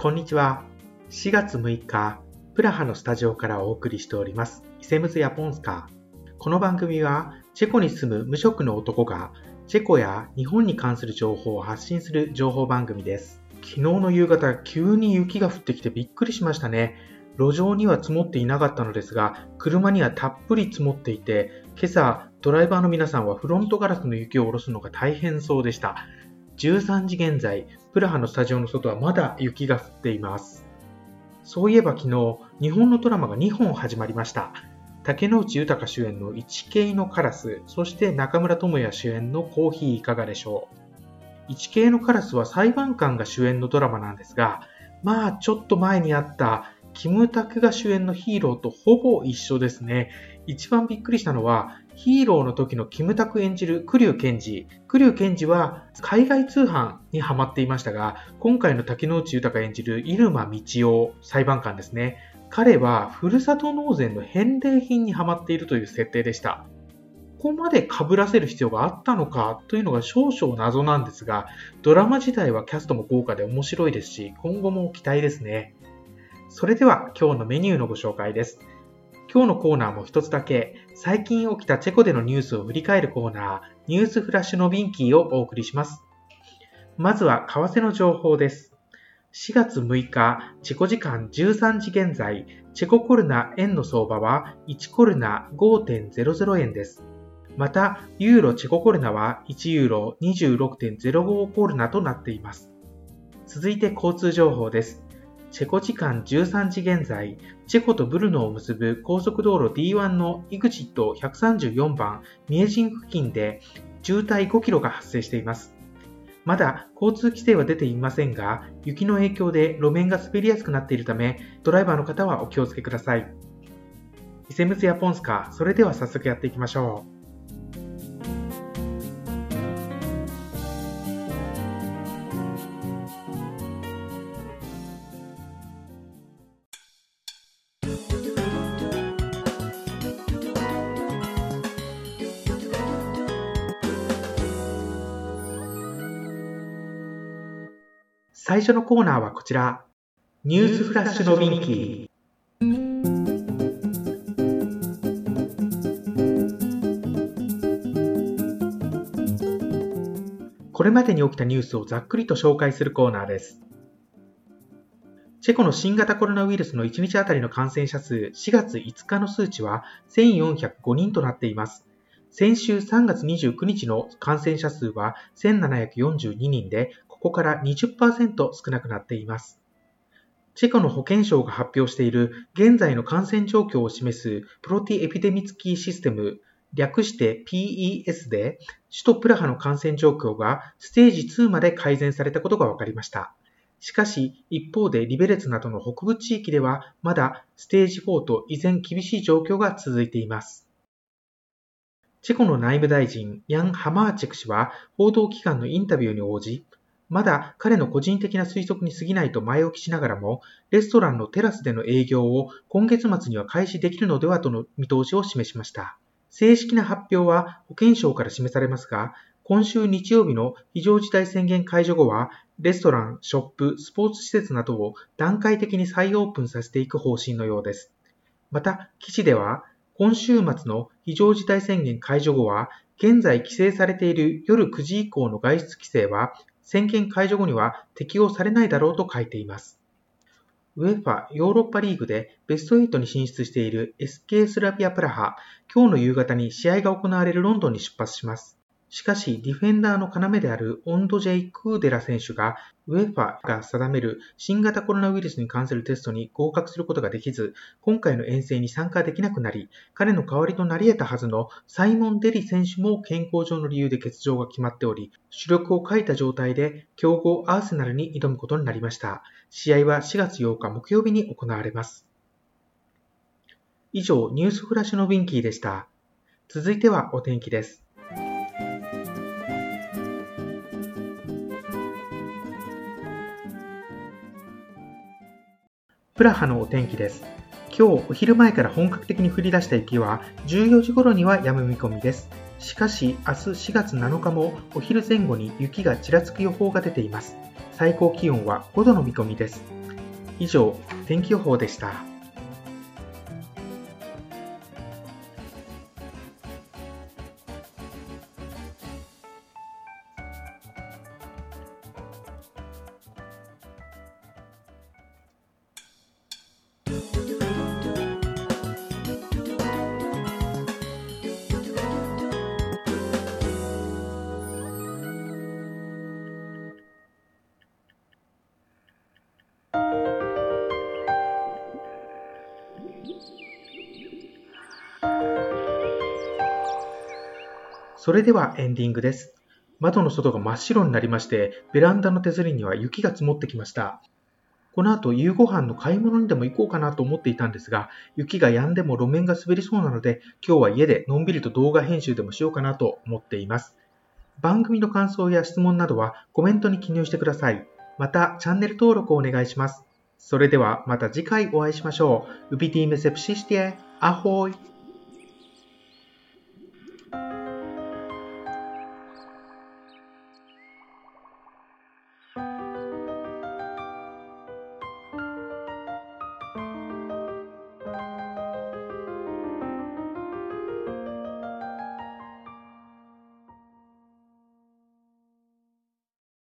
こんにちは。4月6日、プラハのスタジオからお送りしております、イセムズ・ヤポンスカーこの番組は、チェコに住む無職の男が、チェコや日本に関する情報を発信する情報番組です。昨日の夕方、急に雪が降ってきてびっくりしましたね。路上には積もっていなかったのですが、車にはたっぷり積もっていて、今朝、ドライバーの皆さんはフロントガラスの雪を下ろすのが大変そうでした。13時現在、プラハのスタジオの外はまだ雪が降っています。そういえば昨日、日本のドラマが2本始まりました。竹野内豊主演の一系のカラス、そして中村智也主演のコーヒーいかがでしょう。一系のカラスは裁判官が主演のドラマなんですが、まあちょっと前にあったキムタクが主演のヒーローとほぼ一緒ですね。一番びっくりしたのは、ヒーローの時のキムタク演じるクリュウケンジ。クリュウケンジは海外通販にハマっていましたが、今回の竹野内豊演じる入間道夫裁判官ですね。彼はふるさと納税の返礼品にハマっているという設定でした。ここまで被らせる必要があったのかというのが少々謎なんですが、ドラマ自体はキャストも豪華で面白いですし、今後も期待ですね。それでは今日のメニューのご紹介です。今日のコーナーも一つだけ、最近起きたチェコでのニュースを振り返るコーナー、ニュースフラッシュのビンキーをお送りします。まずは為替の情報です。4月6日、チェコ時間13時現在、チェココルナ円の相場は1コルナ5.00円です。また、ユーロチェココルナは1ユーロ26.05コルナとなっています。続いて交通情報です。チェコ時間13時現在、チェコとブルノを結ぶ高速道路 D1 のイグジット134番ミエジン付近で渋滞5キロが発生しています。まだ交通規制は出ていませんが、雪の影響で路面が滑りやすくなっているため、ドライバーの方はお気をつけください。イセムズやポンスカ、それでは早速やっていきましょう。最初のコーナーはこちら。ニュースフラッシュのビンキー。これまでに起きたニュースをざっくりと紹介するコーナーです。チェコの新型コロナウイルスの1日あたりの感染者数4月5日の数値は1405人となっています。先週3月29日の感染者数は1742人でここから20%少なくなっています。チェコの保健省が発表している現在の感染状況を示すプロティエピデミツキーシステム、略して PES で、首都プラハの感染状況がステージ2まで改善されたことが分かりました。しかし、一方でリベレツなどの北部地域では、まだステージ4と依然厳しい状況が続いています。チェコの内務大臣、ヤン・ハマーチェク氏は報道機関のインタビューに応じ、まだ彼の個人的な推測に過ぎないと前置きしながらも、レストランのテラスでの営業を今月末には開始できるのではとの見通しを示しました。正式な発表は保健省から示されますが、今週日曜日の非常事態宣言解除後は、レストラン、ショップ、スポーツ施設などを段階的に再オープンさせていく方針のようです。また、記事では、今週末の非常事態宣言解除後は、現在規制されている夜9時以降の外出規制は宣言解除後には適用されないだろうと書いています。ウェファヨーロッパリーグでベスト8に進出している SK スラビアプラハ、今日の夕方に試合が行われるロンドンに出発します。しかし、ディフェンダーの要であるオンドジェイ・クーデラ選手が、ウェファが定める新型コロナウイルスに関するテストに合格することができず、今回の遠征に参加できなくなり、彼の代わりとなり得たはずのサイモン・デリ選手も健康上の理由で欠場が決まっており、主力を欠いた状態で強豪アーセナルに挑むことになりました。試合は4月8日木曜日に行われます。以上、ニュースフラッシュのビンキーでした。続いてはお天気です。プラハのお天気です。今日お昼前から本格的に降り出した雪は14時頃には止む見込みです。しかし明日4月7日もお昼前後に雪がちらつく予報が出ています。最高気温は5度の見込みです。以上、天気予報でした。それではエンディングです。窓の外が真っ白になりまして、ベランダの手すりには雪が積もってきました。この後夕ご飯の買い物にでも行こうかなと思っていたんですが、雪が止んでも路面が滑りそうなので、今日は家でのんびりと動画編集でもしようかなと思っています。番組の感想や質問などはコメントに記入してください。また、チャンネル登録をお願いします。それではまた次回お会いしましょう。ウビティメセプシスティエ、アホイ。